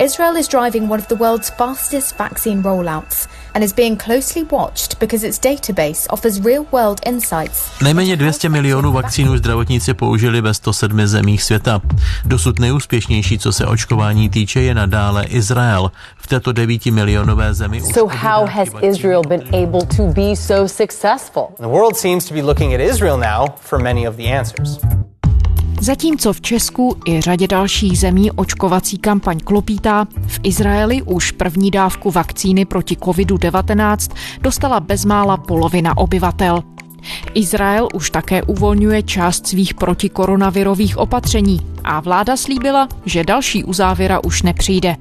Israel is driving one of the world's fastest vaccine rollouts and is being closely watched because its database offers real-world insights. Nejméně 200 milionů vakcínů zdravotníci použili ve 107 zemích světa. Dosud nejúspěšnější, co se očkování týče, je nadále Izrael. V této 9 milionové zemi So how has Israel been able to be so successful? The world seems to be looking at Israel now for many of the answers. Zatímco v Česku i řadě dalších zemí očkovací kampaň klopítá, v Izraeli už první dávku vakcíny proti COVID-19 dostala bezmála polovina obyvatel. Izrael už také uvolňuje část svých protikoronavirových opatření a vláda slíbila, že další uzávěra už nepřijde.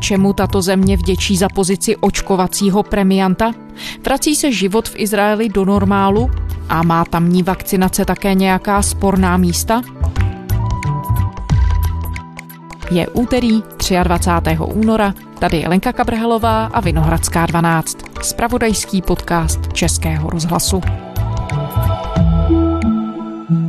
Čemu tato země vděčí za pozici očkovacího premianta? Vrací se život v Izraeli do normálu a má tamní vakcinace také nějaká sporná místa? Je úterý 23. února, tady je Lenka Kabrhelová a Vinohradská 12, spravodajský podcast Českého rozhlasu.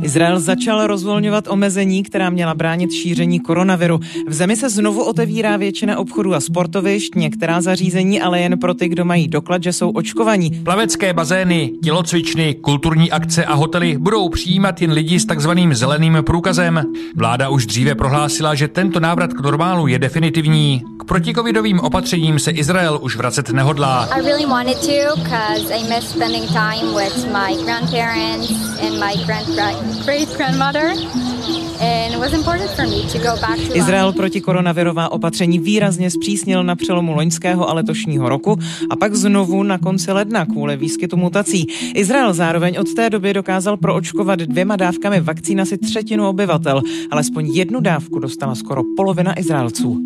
Izrael začal rozvolňovat omezení, která měla bránit šíření koronaviru. V zemi se znovu otevírá většina obchodů a sportovišť, některá zařízení ale jen pro ty, kdo mají doklad, že jsou očkovaní. Plavecké bazény, tělocvičny, kulturní akce a hotely budou přijímat jen lidi s takzvaným zeleným průkazem. Vláda už dříve prohlásila, že tento návrat k normálu je definitivní. K protikovidovým opatřením se Izrael už vracet nehodlá. I really wanted to because I miss spending time with my grandparents and my grand to Izrael proti koronavirová opatření výrazně zpřísnil na přelomu loňského a letošního roku a pak znovu na konci ledna kvůli výskytu mutací. Izrael zároveň od té doby dokázal proočkovat dvěma dávkami vakcín asi třetinu obyvatel. Alespoň jednu dávku dostala skoro polovina Izraelců.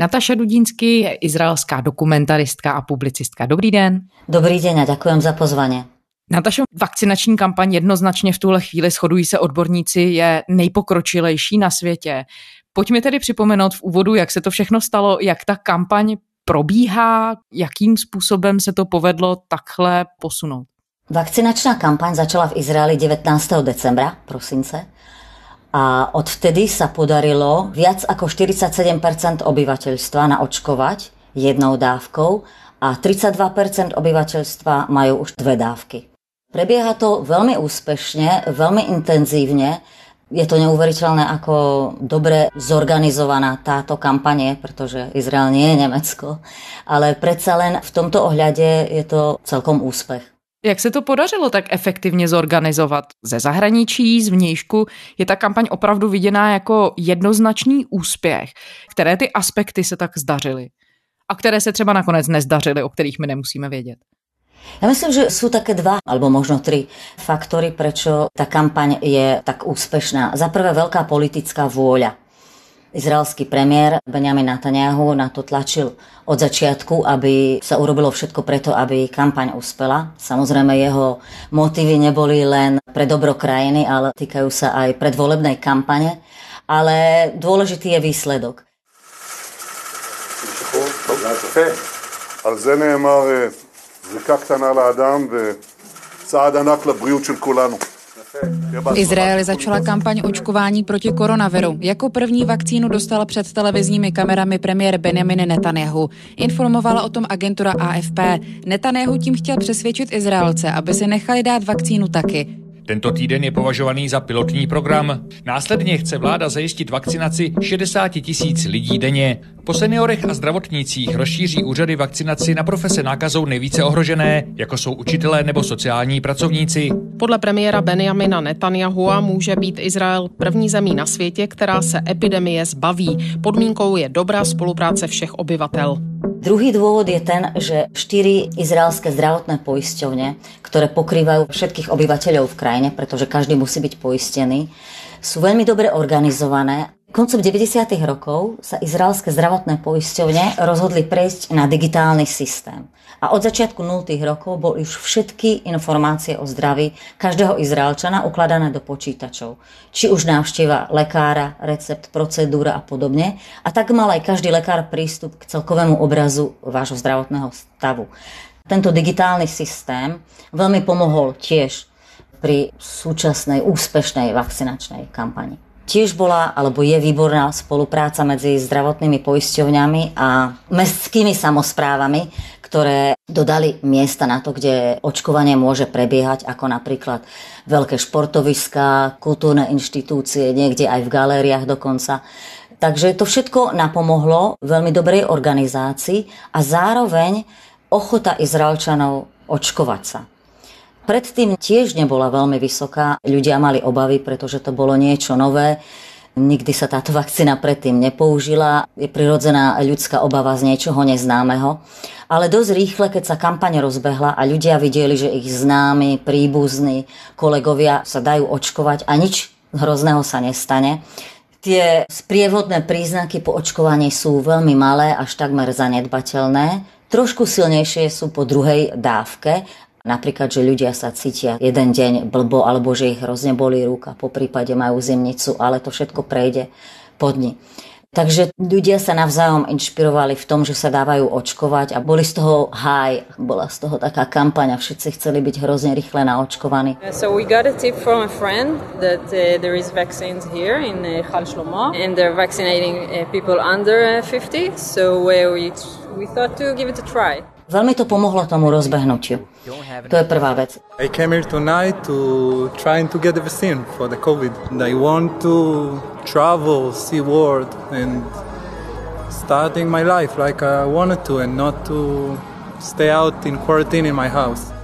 Nataša Dudínsky je izraelská dokumentaristka a publicistka. Dobrý den. Dobrý den a ďakujem za pozvanie. Natašo, vakcinační kampaň jednoznačně v tuhle chvíli shodují se odborníci, je nejpokročilejší na světě. Pojďme tedy připomenout v úvodu, jak se to všechno stalo, jak ta kampaň probíhá, jakým způsobem se to povedlo takhle posunout. Vakcinačná kampaň začala v Izraeli 19. decembra, prosince, a odvtedy sa podarilo viac ako 47% obyvateľstva naočkovať jednou dávkou a 32% obyvateľstva majú už dve dávky. Prebieha to veľmi úspešne, veľmi intenzívne. Je to neuveriteľné, ako dobre zorganizovaná táto kampanie, pretože Izrael nie je Nemecko, ale predsa len v tomto ohľade je to celkom úspech. Jak se to podařilo tak efektivně zorganizovat? Ze zahraničí, z vnějšku je ta kampaň opravdu viděná jako jednoznačný úspěch. Které ty aspekty se tak zdařily? A které se třeba nakonec nezdařily, o kterých my nemusíme vědět? Ja myslím, že sú také dva, alebo možno tri faktory, prečo tá kampaň je tak úspešná. Za prvé veľká politická vôľa. Izraelský premiér Benjamin Netanyahu na to tlačil od začiatku, aby sa urobilo všetko preto, aby kampaň uspela. Samozrejme jeho motívy neboli len pre dobro krajiny, ale týkajú sa aj predvolebnej kampane. Ale dôležitý je výsledok. על זה נאמר זריקה קטנה לאדם וצעד ענק לבריאות של כולנו. V Izraeli začala kampaň očkování proti koronaviru. Jako první vakcínu dostal před televizními kamerami premiér Benjamin Netanyahu. Informovala o tom agentura AFP. Netanyahu tím chtěl přesvědčit Izraelce, aby si nechali dát vakcínu taky. Tento týden je považovaný za pilotní program. Následně chce vláda zajistit vakcinaci 60 tisíc lidí denně. Po seniorech a zdravotnících rozšíří úřady vakcinaci na profese nákazou nejvíce ohrožené, jako jsou učitelé nebo sociální pracovníci. Podle premiéra Benjamina Netanyahua může být Izrael první zemí na světě, která se epidemie zbaví. Podmínkou je dobrá spolupráce všech obyvatel. Druhý dôvod je ten, že štyri izraelské zdravotné poisťovne, ktoré pokrývajú všetkých obyvateľov v krajine, pretože každý musí byť poistený, sú veľmi dobre organizované. Koncom 90. rokov sa izraelské zdravotné poisťovne rozhodli prejsť na digitálny systém. A od začiatku 0. rokov boli už všetky informácie o zdraví každého Izraelčana ukladané do počítačov. Či už návšteva lekára, recept, procedúra a podobne. A tak mal aj každý lekár prístup k celkovému obrazu vášho zdravotného stavu. Tento digitálny systém veľmi pomohol tiež pri súčasnej úspešnej vakcinačnej kampani. Tiež bola alebo je výborná spolupráca medzi zdravotnými poisťovňami a mestskými samozprávami, ktoré dodali miesta na to, kde očkovanie môže prebiehať, ako napríklad veľké športoviská, kultúrne inštitúcie, niekde aj v galériách dokonca. Takže to všetko napomohlo veľmi dobrej organizácii a zároveň ochota Izraelčanov očkovať sa. Predtým tiež nebola veľmi vysoká. Ľudia mali obavy, pretože to bolo niečo nové. Nikdy sa táto vakcína predtým nepoužila. Je prirodzená ľudská obava z niečoho neznámeho. Ale dosť rýchle, keď sa kampaň rozbehla a ľudia videli, že ich známi, príbuzní, kolegovia sa dajú očkovať a nič hrozného sa nestane, Tie sprievodné príznaky po očkovaní sú veľmi malé, až takmer zanedbateľné. Trošku silnejšie sú po druhej dávke, Napríklad, že ľudia sa cítia jeden deň blbo, alebo že ich hrozne bolí ruka, po prípade majú zimnicu, ale to všetko prejde po dni. Takže ľudia sa navzájom inšpirovali v tom, že sa dávajú očkovať a boli z toho high, bola z toho taká kampaň a všetci chceli byť hrozne rýchle naočkovaní. So we got a tip from a friend that uh, there is vaccines here in uh, Khal Shlomo and they're vaccinating uh, people under uh, 50, so uh, we, we thought to give it a try. Veľmi to pomohlo tomu rozbehnutiu. To je prvá vec. I came here tonight to try to get the vaccine for the COVID. I want to travel, see world and starting my life like I wanted to and not to stay out in quarantine in my house.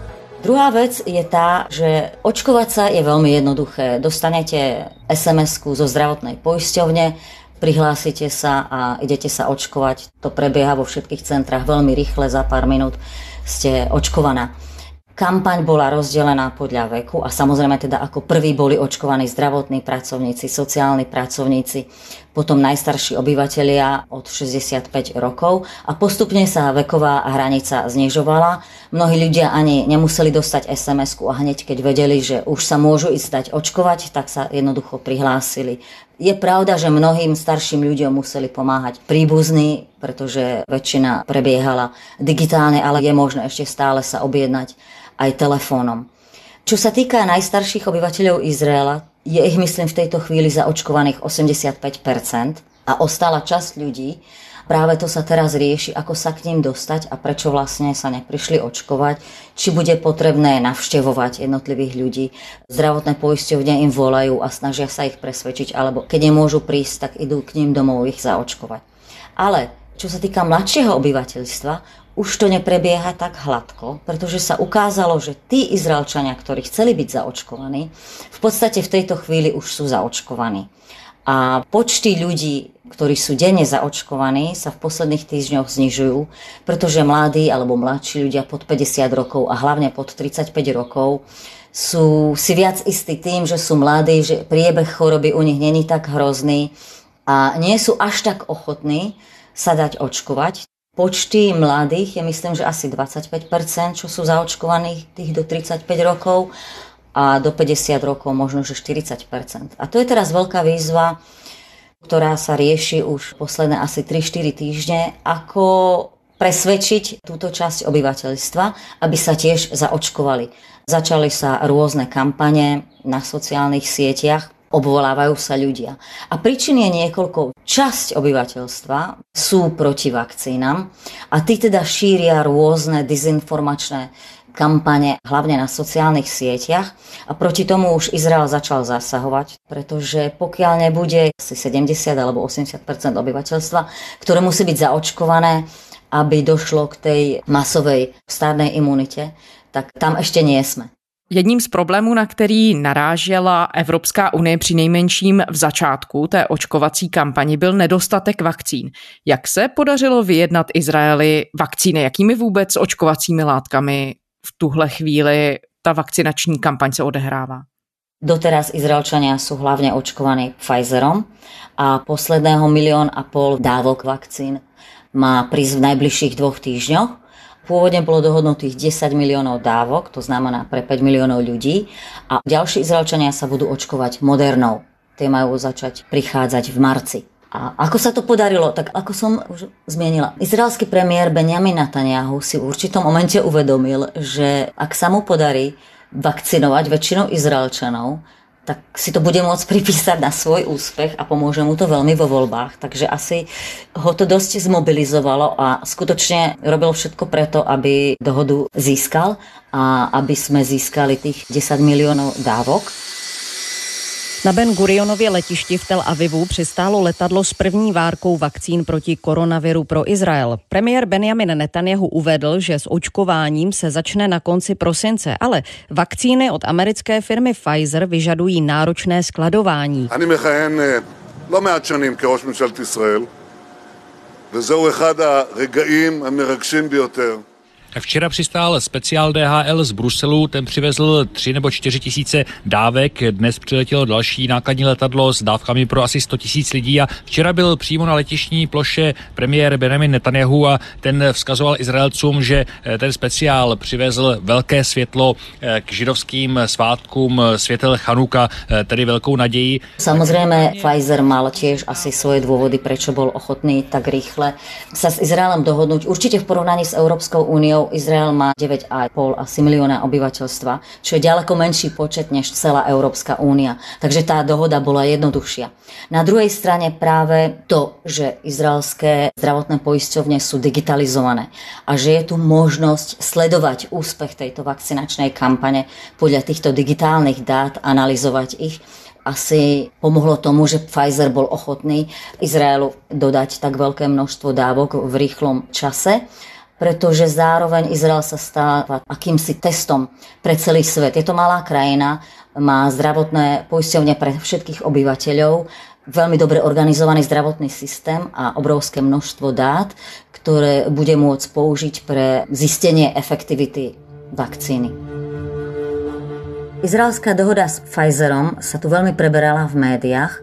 Druhá vec je tá, že očkovať sa je veľmi jednoduché. Dostanete SMS-ku zo zdravotnej poisťovne, prihlásite sa a idete sa očkovať. To prebieha vo všetkých centrách veľmi rýchle, za pár minút ste očkovaná. Kampaň bola rozdelená podľa veku a samozrejme teda ako prví boli očkovaní zdravotní pracovníci, sociálni pracovníci, potom najstarší obyvatelia od 65 rokov a postupne sa veková hranica znižovala. Mnohí ľudia ani nemuseli dostať sms a hneď keď vedeli, že už sa môžu ísť dať očkovať, tak sa jednoducho prihlásili. Je pravda, že mnohým starším ľuďom museli pomáhať príbuzní, pretože väčšina prebiehala digitálne, ale je možné ešte stále sa objednať aj telefónom. Čo sa týka najstarších obyvateľov Izraela, je ich myslím v tejto chvíli zaočkovaných 85% a ostala časť ľudí. Práve to sa teraz rieši, ako sa k ním dostať a prečo vlastne sa neprišli očkovať, či bude potrebné navštevovať jednotlivých ľudí. Zdravotné poisťovne im volajú a snažia sa ich presvedčiť, alebo keď nemôžu prísť, tak idú k ním domov ich zaočkovať. Ale čo sa týka mladšieho obyvateľstva, už to neprebieha tak hladko, pretože sa ukázalo, že tí Izraelčania, ktorí chceli byť zaočkovaní, v podstate v tejto chvíli už sú zaočkovaní. A počty ľudí, ktorí sú denne zaočkovaní, sa v posledných týždňoch znižujú, pretože mladí alebo mladší ľudia pod 50 rokov a hlavne pod 35 rokov sú si viac istí tým, že sú mladí, že priebeh choroby u nich není tak hrozný a nie sú až tak ochotní sa dať očkovať. Počty mladých je myslím, že asi 25%, čo sú zaočkovaných tých do 35 rokov a do 50 rokov možno, že 40%. A to je teraz veľká výzva, ktorá sa rieši už posledné asi 3-4 týždne, ako presvedčiť túto časť obyvateľstva, aby sa tiež zaočkovali. Začali sa rôzne kampane na sociálnych sietiach, obvolávajú sa ľudia. A príčin je niekoľko. Časť obyvateľstva sú proti vakcínam a tí teda šíria rôzne dezinformačné kampane, hlavne na sociálnych sieťach. A proti tomu už Izrael začal zasahovať, pretože pokiaľ nebude asi 70 alebo 80% obyvateľstva, ktoré musí byť zaočkované, aby došlo k tej masovej stárnej imunite, tak tam ešte nie sme. Jedním z problémů, na který narážela Evropská unie při nejmenším v začátku té očkovací kampani, byl nedostatek vakcín. Jak se podařilo vyjednat Izraeli vakcíny? Jakými vůbec očkovacími látkami v tuhle chvíli ta vakcinační kampaň se odehrává? Doteraz Izraelčania sú hlavne očkovaní Pfizerom a posledného milión a pol dávok vakcín má prísť v najbližších dvoch týždňoch. Pôvodne bolo dohodnutých 10 miliónov dávok, to znamená pre 5 miliónov ľudí a ďalší Izraelčania sa budú očkovať modernou. Tie majú začať prichádzať v marci. A ako sa to podarilo? Tak ako som už zmienila, izraelský premiér Benjamin Netanyahu si v určitom momente uvedomil, že ak sa mu podarí vakcinovať väčšinou Izraelčanov, tak si to bude môcť pripísať na svoj úspech a pomôže mu to veľmi vo voľbách. Takže asi ho to dosť zmobilizovalo a skutočne robil všetko preto, aby dohodu získal a aby sme získali tých 10 miliónov dávok. Na Ben Gurionově letišti v Tel Avivu přistálo letadlo s první várkou vakcín proti koronaviru pro Izrael. Premiér Benjamin Netanyahu uvedl, že s očkováním se začne na konci prosince, ale vakcíny od americké firmy Pfizer vyžadují náročné skladování. אני מכהן לא מעט שנים כראש ממשלת ישראל, וזהו אחד הרגעים המרגשים ביותר. Včera přistál speciál DHL z Bruselu, ten přivezl 3 nebo 4 tisíce dávek, dnes přiletělo další nákladní letadlo s dávkami pro asi 100 tisíc lidí a včera byl přímo na letišní ploše premiér Benjamin Netanyahu a ten vzkazoval Izraelcům, že ten speciál přivezl velké světlo k židovským svátkům světel Chanuka, tedy velkou naději. Samozrejme, Pfizer mal tiež asi svoje dôvody, prečo bol ochotný tak rýchle sa s Izraelom dohodnúť. Určite v porovnaní s Európskou úniou Izrael má 9,5 asi milióna obyvateľstva, čo je ďaleko menší počet než celá Európska únia. Takže tá dohoda bola jednoduchšia. Na druhej strane práve to, že izraelské zdravotné poisťovne sú digitalizované a že je tu možnosť sledovať úspech tejto vakcinačnej kampane podľa týchto digitálnych dát, analyzovať ich, asi pomohlo tomu, že Pfizer bol ochotný Izraelu dodať tak veľké množstvo dávok v rýchlom čase pretože zároveň Izrael sa stáva akýmsi testom pre celý svet. Je to malá krajina, má zdravotné poisťovne pre všetkých obyvateľov, veľmi dobre organizovaný zdravotný systém a obrovské množstvo dát, ktoré bude môcť použiť pre zistenie efektivity vakcíny. Izraelská dohoda s Pfizerom sa tu veľmi preberala v médiách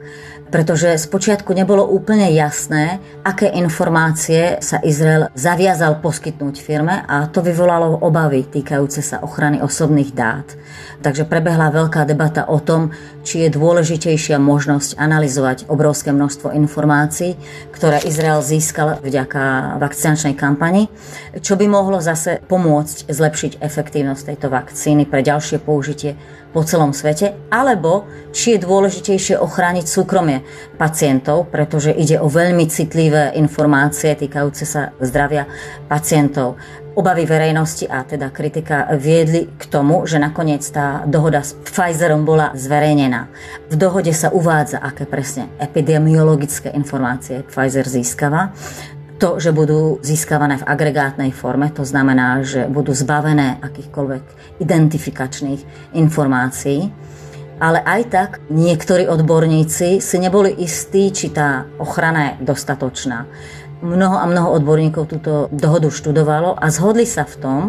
pretože spočiatku nebolo úplne jasné, aké informácie sa Izrael zaviazal poskytnúť firme a to vyvolalo obavy týkajúce sa ochrany osobných dát. Takže prebehla veľká debata o tom, či je dôležitejšia možnosť analyzovať obrovské množstvo informácií, ktoré Izrael získal vďaka vakcinačnej kampani, čo by mohlo zase pomôcť zlepšiť efektívnosť tejto vakcíny pre ďalšie použitie po celom svete, alebo či je dôležitejšie ochrániť súkromie pacientov, pretože ide o veľmi citlivé informácie týkajúce sa zdravia pacientov. Obavy verejnosti a teda kritika viedli k tomu, že nakoniec tá dohoda s Pfizerom bola zverejnená. V dohode sa uvádza, aké presne epidemiologické informácie Pfizer získava to, že budú získavané v agregátnej forme, to znamená, že budú zbavené akýchkoľvek identifikačných informácií. Ale aj tak niektorí odborníci si neboli istí, či tá ochrana je dostatočná. Mnoho a mnoho odborníkov túto dohodu študovalo a zhodli sa v tom,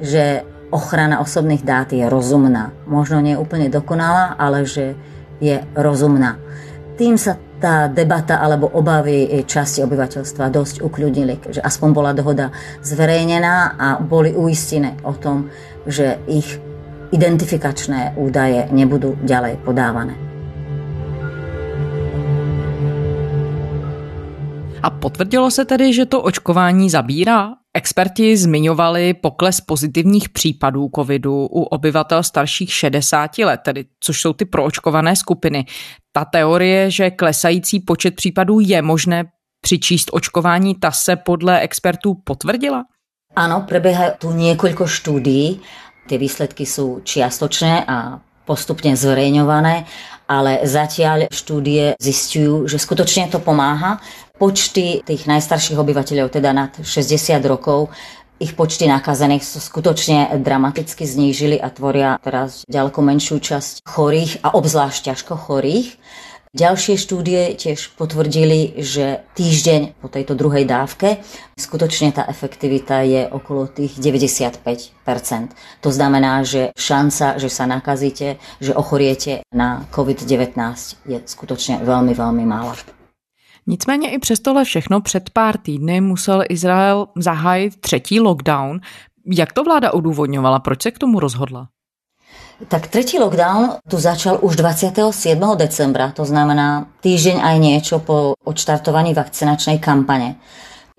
že ochrana osobných dát je rozumná. Možno nie je úplne dokonalá, ale že je rozumná. Tým sa tá debata alebo obavy časti obyvateľstva dosť ukľudnili, že aspoň bola dohoda zverejnená a boli uistené o tom, že ich identifikačné údaje nebudú ďalej podávané. A potvrdilo se tedy, že to očkování zabírá? Experti zmiňovali pokles pozitivních případů covidu u obyvatel starších 60 let, tedy což jsou ty proočkované skupiny. Ta teorie, že klesající počet případů je možné přičíst očkování, ta se podle expertů potvrdila? Áno, prebieha tu niekoľko štúdií. Tie výsledky sú čiastočné a postupne zverejňované, ale zatiaľ štúdie zistujú, že skutočne to pomáha počty tých najstarších obyvateľov, teda nad 60 rokov, ich počty nakazených sa skutočne dramaticky znížili a tvoria teraz ďaleko menšiu časť chorých a obzvlášť ťažko chorých. Ďalšie štúdie tiež potvrdili, že týždeň po tejto druhej dávke skutočne tá efektivita je okolo tých 95%. To znamená, že šanca, že sa nakazíte, že ochoriete na COVID-19 je skutočne veľmi, veľmi mála. Nicméně i přes tohle všechno před pár týdny musel Izrael zahájit třetí lockdown. Jak to vláda odůvodňovala? Proč se k tomu rozhodla? Tak tretí lockdown tu začal už 27. decembra, to znamená týždeň aj niečo po odštartovaní vakcinačnej kampane.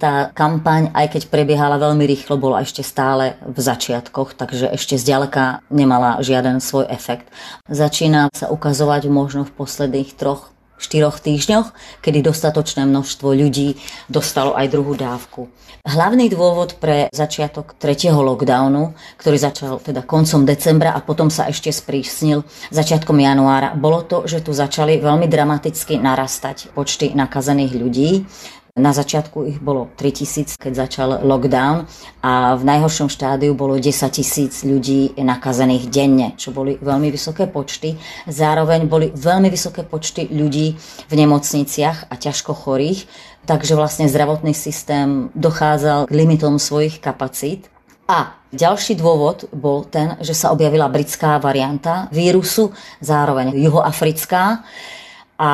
Tá kampaň, aj keď prebiehala veľmi rýchlo, bola ešte stále v začiatkoch, takže ešte zďaleka nemala žiaden svoj efekt. Začína sa ukazovať možno v posledných troch štyroch týždňoch, kedy dostatočné množstvo ľudí dostalo aj druhú dávku. Hlavný dôvod pre začiatok tretieho lockdownu, ktorý začal teda koncom decembra a potom sa ešte sprísnil začiatkom januára, bolo to, že tu začali veľmi dramaticky narastať počty nakazených ľudí. Na začiatku ich bolo 3000, keď začal lockdown a v najhoršom štádiu bolo 10 tisíc ľudí nakazených denne, čo boli veľmi vysoké počty. Zároveň boli veľmi vysoké počty ľudí v nemocniciach a ťažko chorých, takže vlastne zdravotný systém dochádzal k limitom svojich kapacít. A ďalší dôvod bol ten, že sa objavila britská varianta vírusu, zároveň juhoafrická, a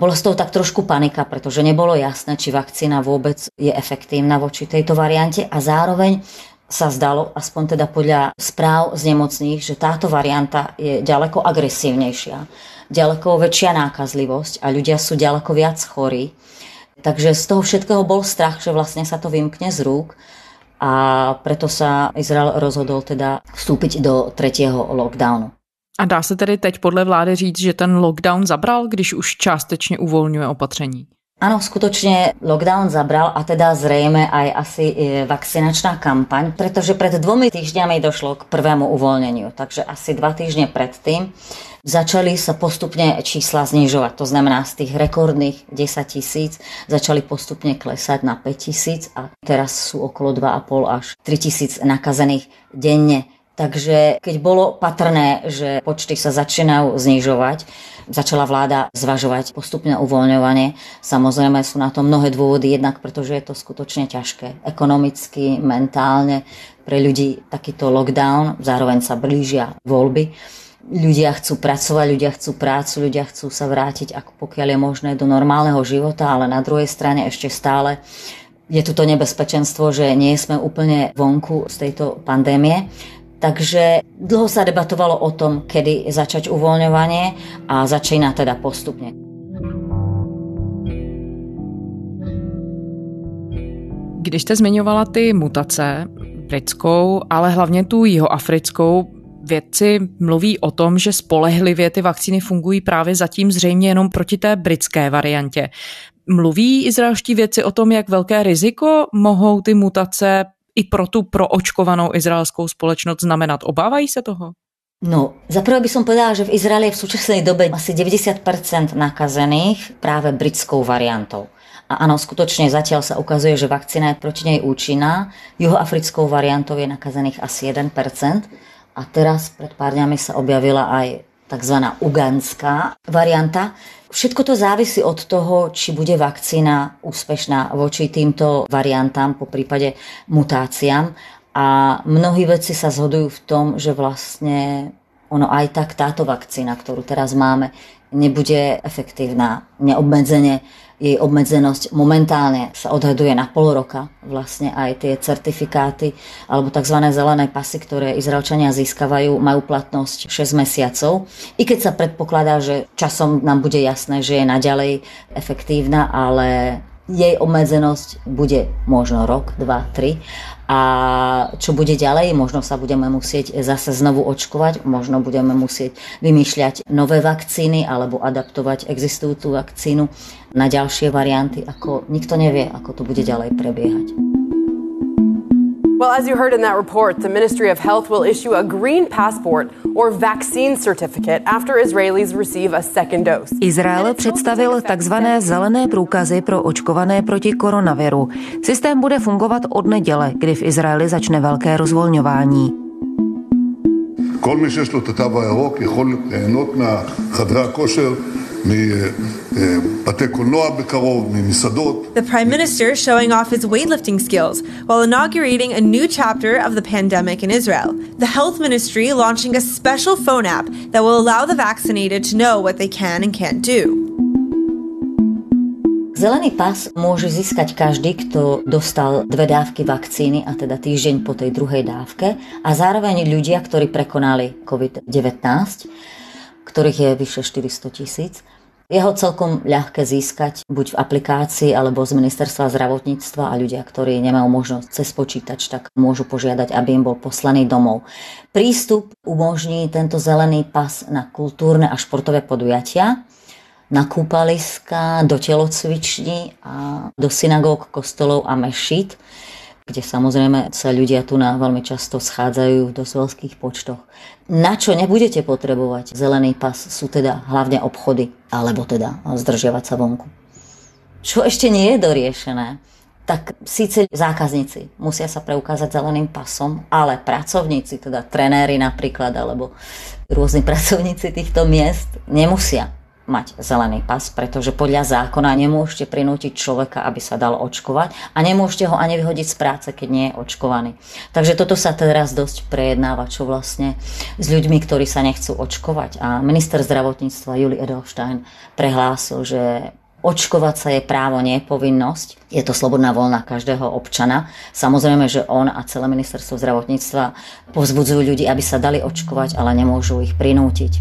bola z toho tak trošku panika, pretože nebolo jasné, či vakcína vôbec je efektívna voči tejto variante a zároveň sa zdalo, aspoň teda podľa správ z nemocných, že táto varianta je ďaleko agresívnejšia, ďaleko väčšia nákazlivosť a ľudia sú ďaleko viac chorí. Takže z toho všetkého bol strach, že vlastne sa to vymkne z rúk a preto sa Izrael rozhodol teda vstúpiť do tretieho lockdownu. A dá se tedy teď podle vlády říct, že ten lockdown zabral, když už částečně uvolňuje opatření? Áno, skutočne lockdown zabral a teda zrejme aj asi vakcinačná kampaň, pretože pred dvomi týždňami došlo k prvému uvoľneniu, takže asi dva týždne predtým začali sa postupne čísla znižovať. To znamená, z tých rekordných 10 tisíc začali postupne klesať na 5 tisíc a teraz sú okolo 2,5 až 3 tisíc nakazených denne. Takže keď bolo patrné, že počty sa začínajú znižovať, začala vláda zvažovať postupné uvoľňovanie. Samozrejme sú na to mnohé dôvody, jednak pretože je to skutočne ťažké. Ekonomicky, mentálne, pre ľudí takýto lockdown, zároveň sa blížia voľby. Ľudia chcú pracovať, ľudia chcú prácu, ľudia chcú sa vrátiť, ako pokiaľ je možné, do normálneho života, ale na druhej strane ešte stále je tu to nebezpečenstvo, že nie sme úplne vonku z tejto pandémie. Takže dlho sa debatovalo o tom, kedy začať uvoľňovanie a začína teda postupne. Když jste zmiňovala ty mutace, britskou, ale hlavně tu jihoafrickou, vědci mluví o tom, že spolehlivě ty vakcíny fungují právě zatím zřejmě jenom proti té britské variantě. Mluví izraelští vědci o tom, jak velké riziko mohou ty mutace i pro tu proočkovanou izraelskou spoločnosť znamenať? Obávají sa toho? No, zaprvé by som povedala, že v Izraeli je v súčasnej dobe asi 90% nakazených práve britskou variantou. A áno, skutočne zatiaľ sa ukazuje, že vakcína je proti nej účinná. Juhoafrickou variantou je nakazených asi 1%. A teraz pred pár dňami sa objavila aj tzv. ugandská varianta. Všetko to závisí od toho, či bude vakcína úspešná voči týmto variantám, po prípade mutáciám. A mnohí vedci sa zhodujú v tom, že vlastne ono aj tak táto vakcína, ktorú teraz máme, nebude efektívna neobmedzenie jej obmedzenosť momentálne sa odhaduje na pol roka. Vlastne aj tie certifikáty alebo tzv. zelené pasy, ktoré Izraelčania získavajú, majú platnosť 6 mesiacov. I keď sa predpokladá, že časom nám bude jasné, že je naďalej efektívna, ale jej obmedzenosť bude možno rok, dva, tri a čo bude ďalej? Možno sa budeme musieť zase znovu očkovať, možno budeme musieť vymýšľať nové vakcíny alebo adaptovať existujúcu vakcínu na ďalšie varianty, ako nikto nevie, ako to bude ďalej prebiehať. Well, as you heard in that report, the Ministry of Health will issue a green passport or vaccine certificate after Israelis receive a second dose. Izrael představil takzvané zelené průkazy pro očkované proti koronaviru. Systém bude fungovat od neděle, kdy v Izraeli začne velké rozvolňování. כל מי שיש לו את התו הירוק יכול ליהנות מהחדרי הכושר The Prime Minister showing off his weightlifting skills while inaugurating a new chapter of the pandemic in Israel. The Health Ministry launching a special phone app that will allow the vaccinated to know what they can and can't do. Zelený pas môže získať každý, kto dostal dve dávky vakcíny, a teda týždeň po tej druhej dávke, a zároveň ľudia, ktorí prekonali COVID-19, ktorých je vyše 400 tisíc. Je ho celkom ľahké získať buď v aplikácii alebo z ministerstva zdravotníctva a ľudia, ktorí nemajú možnosť cez počítač, tak môžu požiadať, aby im bol poslaný domov. Prístup umožní tento zelený pas na kultúrne a športové podujatia, na kúpaliska, do telocviční a do synagóg, kostolov a mešít kde samozrejme sa ľudia tu na veľmi často schádzajú v dosť počtoch. Na čo nebudete potrebovať zelený pas sú teda hlavne obchody, alebo teda zdržiavať sa vonku. Čo ešte nie je doriešené, tak síce zákazníci musia sa preukázať zeleným pasom, ale pracovníci, teda trenéri napríklad, alebo rôzni pracovníci týchto miest nemusia mať zelený pas, pretože podľa zákona nemôžete prinútiť človeka, aby sa dal očkovať a nemôžete ho ani vyhodiť z práce, keď nie je očkovaný. Takže toto sa teraz dosť prejednáva, čo vlastne s ľuďmi, ktorí sa nechcú očkovať. A minister zdravotníctva Juli Edelstein prehlásil, že Očkovať sa je právo, nie povinnosť. Je to slobodná voľna každého občana. Samozrejme, že on a celé ministerstvo zdravotníctva povzbudzujú ľudí, aby sa dali očkovať, ale nemôžu ich prinútiť.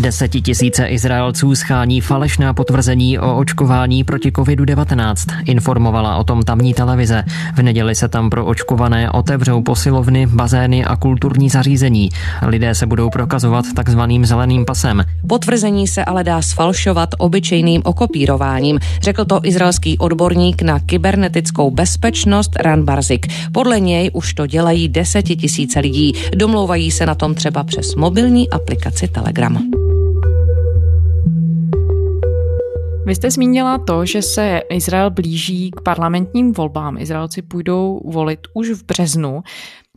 Desetitisíce Izraelců schání falešná potvrzení o očkování proti COVID-19, informovala o tom tamní televize. V neděli se tam pro očkované otevřou posilovny, bazény a kulturní zařízení. Lidé se budou prokazovat takzvaným zeleným pasem. Potvrzení se ale dá sfalšovat obyčejným okopírováním, řekl to izraelský odborník na kybernetickou bezpečnost Ran Barzik. Podle něj už to dělají desetitisíce lidí. Domlouvají se na tom třeba přes mobilní aplikaci Telegram. Vy jste zmínila to, že se Izrael blíží k parlamentním volbám. Izraelci půjdou volit už v březnu.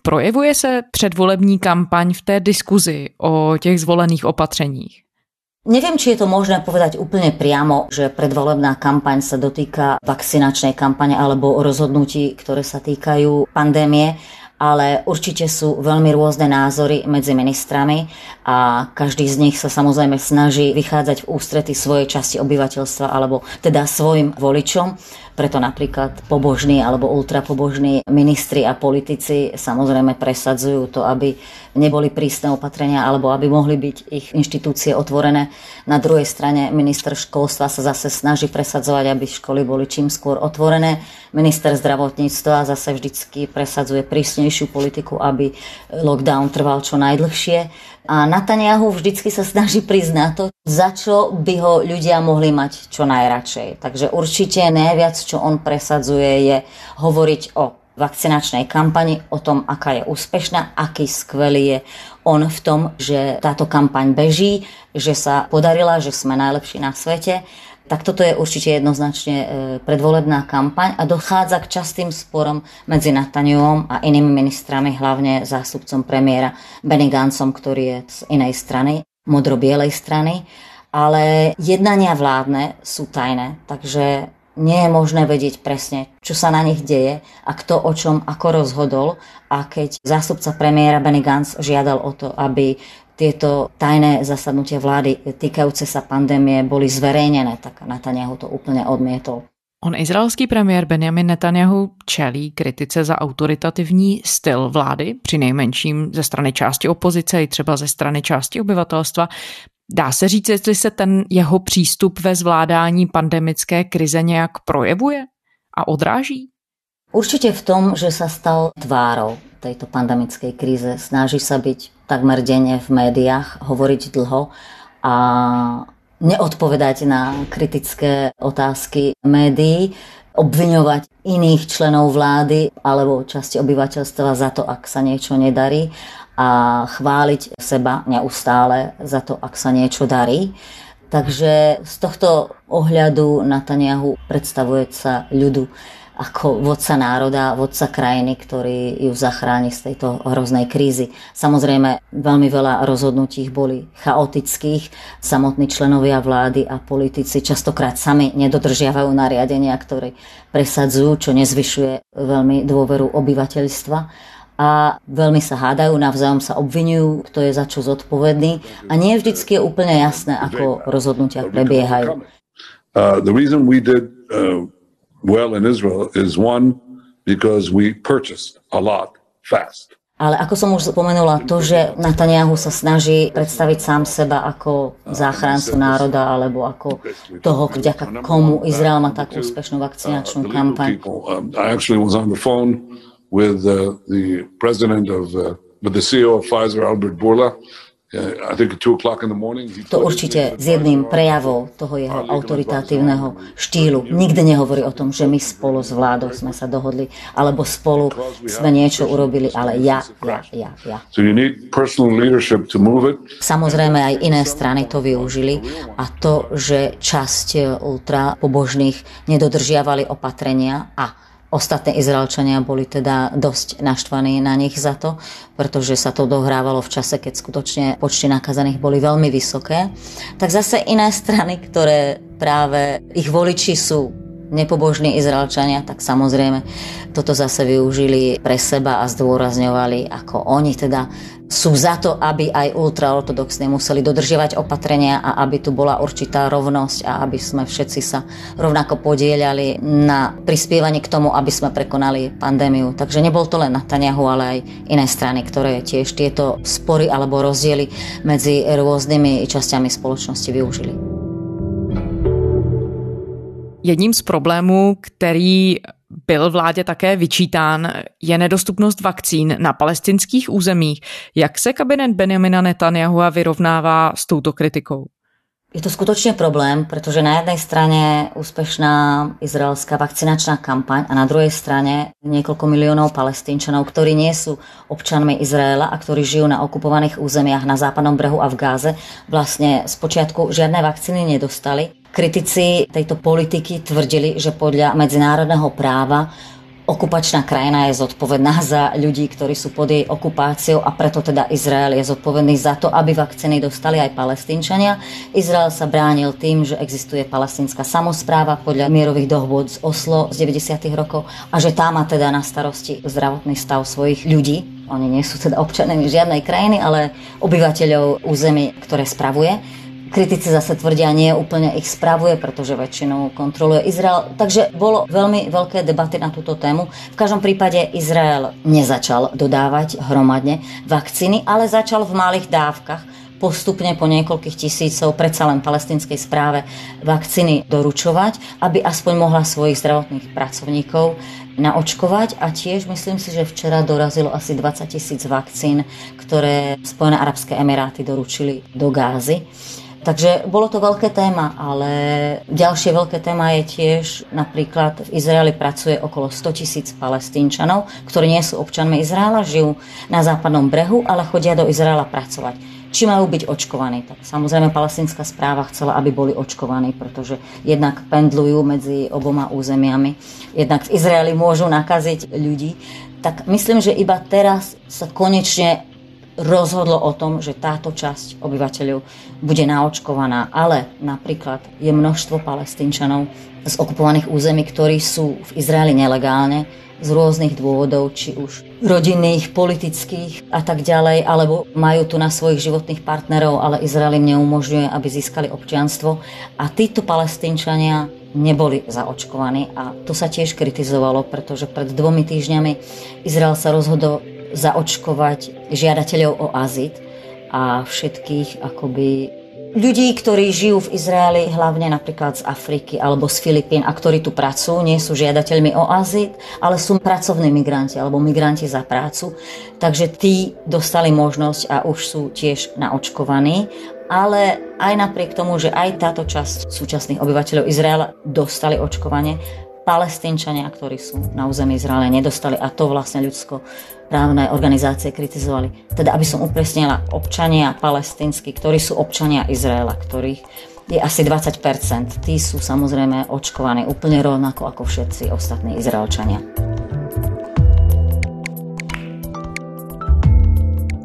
Projevuje se předvolební kampaň v té diskuzi o těch zvolených opatřeních? Neviem, či je to možné povedať úplne priamo, že predvolebná kampaň sa dotýka vakcinačnej kampane alebo rozhodnutí, ktoré sa týkajú pandémie ale určite sú veľmi rôzne názory medzi ministrami a každý z nich sa samozrejme snaží vychádzať v ústrety svojej časti obyvateľstva alebo teda svojim voličom. Preto napríklad pobožní alebo ultrapobožní ministri a politici samozrejme presadzujú to, aby neboli prísne opatrenia alebo aby mohli byť ich inštitúcie otvorené. Na druhej strane minister školstva sa zase snaží presadzovať, aby školy boli čím skôr otvorené. Minister zdravotníctva zase vždycky presadzuje prísnejšiu politiku, aby lockdown trval čo najdlhšie. A Netanyahu vždycky sa snaží prísť na to, za čo by ho ľudia mohli mať čo najradšej. Takže určite najviac, čo on presadzuje, je hovoriť o vakcinačnej kampani, o tom, aká je úspešná, aký skvelý je on v tom, že táto kampaň beží, že sa podarila, že sme najlepší na svete tak toto je určite jednoznačne e, predvolebná kampaň a dochádza k častým sporom medzi Nataniom a inými ministrami, hlavne zástupcom premiéra Benny Gancom, ktorý je z inej strany, modro-bielej strany. Ale jednania vládne sú tajné, takže nie je možné vedieť presne, čo sa na nich deje a kto o čom ako rozhodol. A keď zástupca premiéra Benny Gantz žiadal o to, aby tieto tajné zasadnutia vlády týkajúce sa pandémie boli zverejnené, tak Netanyahu to úplne odmietol. On izraelský premiér Benjamin Netanyahu čelí kritice za autoritativní styl vlády, při nejmenším ze strany části opozice i třeba ze strany části obyvatelstva. Dá se říct, jestli se ten jeho přístup ve zvládání pandemické krize nějak projevuje a odráží? Určite v tom, že sa stal tvárou tejto pandemickej kríze. Snaží sa byť takmer denne v médiách, hovoriť dlho a neodpovedať na kritické otázky médií, obviňovať iných členov vlády alebo časti obyvateľstva za to, ak sa niečo nedarí a chváliť seba neustále za to, ak sa niečo darí. Takže z tohto ohľadu Netanyahu predstavuje sa ľudu ako vodca národa, vodca krajiny, ktorý ju zachráni z tejto hroznej krízy. Samozrejme, veľmi veľa rozhodnutí boli chaotických. Samotní členovia vlády a politici častokrát sami nedodržiavajú nariadenia, ktoré presadzujú, čo nezvyšuje veľmi dôveru obyvateľstva a veľmi sa hádajú, navzájom sa obvinujú, kto je za čo zodpovedný a nie vždycky je úplne jasné, ako rozhodnutia prebiehajú. Uh, the reason we did uh, well in Israel is one, because we purchased a lot fast. Ale ako som už spomenula, to, že Netanyahu sa snaží predstaviť sám seba ako záchrancu národa alebo ako toho, vďaka komu Izrael má takú úspešnú vakcinačnú kampaň. With uh, the president of, uh, with the CEO of Pfizer, Albert Bourla, to určite s jedným prejavou toho jeho autoritatívneho štýlu. Nikdy nehovorí o tom, že my spolu s vládou sme sa dohodli, alebo spolu sme niečo urobili, ale ja, ja, ja, ja. Samozrejme aj iné strany to využili a to, že časť ultra pobožných nedodržiavali opatrenia a Ostatní Izraelčania boli teda dosť naštvaní na nich za to, pretože sa to dohrávalo v čase, keď skutočne počty nakazaných boli veľmi vysoké. Tak zase iné strany, ktoré práve ich voliči sú nepobožní Izraelčania, tak samozrejme toto zase využili pre seba a zdôrazňovali, ako oni teda sú za to, aby aj ultraortodoxní museli dodržiavať opatrenia a aby tu bola určitá rovnosť a aby sme všetci sa rovnako podielali na prispievaní k tomu, aby sme prekonali pandémiu. Takže nebol to len Netanyahu, ale aj iné strany, ktoré tiež tieto spory alebo rozdiely medzi rôznymi časťami spoločnosti využili. Jedním z problémů, který byl vládě také vyčítán, je nedostupnost vakcín na palestinských územích. Jak se kabinet Benjamina Netanyahu vyrovnává s touto kritikou? Je to skutočne problém, pretože na jednej strane úspešná izraelská vakcinačná kampaň a na druhej strane niekoľko miliónov palestínčanov, ktorí nie sú občanmi Izraela a ktorí žijú na okupovaných územiach na západnom brehu a v Gáze, vlastne z počiatku žiadne vakcíny nedostali. Kritici tejto politiky tvrdili, že podľa medzinárodného práva okupačná krajina je zodpovedná za ľudí, ktorí sú pod jej okupáciou a preto teda Izrael je zodpovedný za to, aby vakcíny dostali aj palestínčania. Izrael sa bránil tým, že existuje palestínska samozpráva podľa mierových dohôd z Oslo z 90. rokov a že tá má teda na starosti zdravotný stav svojich ľudí. Oni nie sú teda občanmi žiadnej krajiny, ale obyvateľov území, ktoré spravuje. Kritici zase tvrdia, nie úplne ich spravuje, pretože väčšinou kontroluje Izrael. Takže bolo veľmi veľké debaty na túto tému. V každom prípade Izrael nezačal dodávať hromadne vakcíny, ale začal v malých dávkach postupne po niekoľkých tisícov predsa len palestinskej správe vakcíny doručovať, aby aspoň mohla svojich zdravotných pracovníkov naočkovať a tiež myslím si, že včera dorazilo asi 20 tisíc vakcín, ktoré Spojené arabské emiráty doručili do Gázy. Takže bolo to veľké téma, ale ďalšie veľké téma je tiež, napríklad v Izraeli pracuje okolo 100 tisíc palestínčanov, ktorí nie sú občanmi Izraela, žijú na západnom brehu, ale chodia do Izraela pracovať. Či majú byť očkovaní? Tak samozrejme palestínska správa chcela, aby boli očkovaní, pretože jednak pendlujú medzi oboma územiami, jednak v Izraeli môžu nakaziť ľudí. Tak myslím, že iba teraz sa konečne rozhodlo o tom, že táto časť obyvateľov bude naočkovaná, ale napríklad je množstvo palestínčanov z okupovaných území, ktorí sú v Izraeli nelegálne z rôznych dôvodov, či už rodinných, politických a tak ďalej, alebo majú tu na svojich životných partnerov, ale Izrael im neumožňuje, aby získali občianstvo. A títo palestínčania neboli zaočkovaní a to sa tiež kritizovalo, pretože pred dvomi týždňami Izrael sa rozhodol zaočkovať žiadateľov o azyl a všetkých akoby ľudí, ktorí žijú v Izraeli, hlavne napríklad z Afriky alebo z Filipín a ktorí tu pracujú, nie sú žiadateľmi o azyl, ale sú pracovní migranti alebo migranti za prácu. Takže tí dostali možnosť a už sú tiež naočkovaní. Ale aj napriek tomu, že aj táto časť súčasných obyvateľov Izraela dostali očkovanie, palestínčania, ktorí sú na území Izraela, nedostali a to vlastne ľudsko právne organizácie kritizovali. Teda, aby som upresnila, občania palestínsky, ktorí sú občania Izraela, ktorých je asi 20%. Tí sú samozrejme očkovaní úplne rovnako ako všetci ostatní Izraelčania.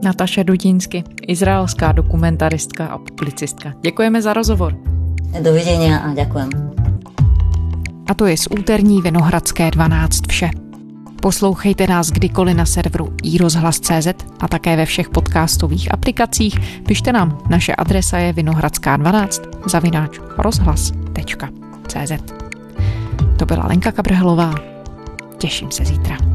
Nataša Dudínsky, izraelská dokumentaristka a publicistka. Děkujeme za rozhovor. Dovidenia a ďakujem. A to je z úterní Vinohradské 12 vše. Poslouchejte nás kdykoliv na serveru iRozhlas.cz a také ve všech podcastových aplikacích. Pište nám, naše adresa je vinohradská12 zavináč rozhlas.cz To byla Lenka Kabrhelová. Těším se zítra.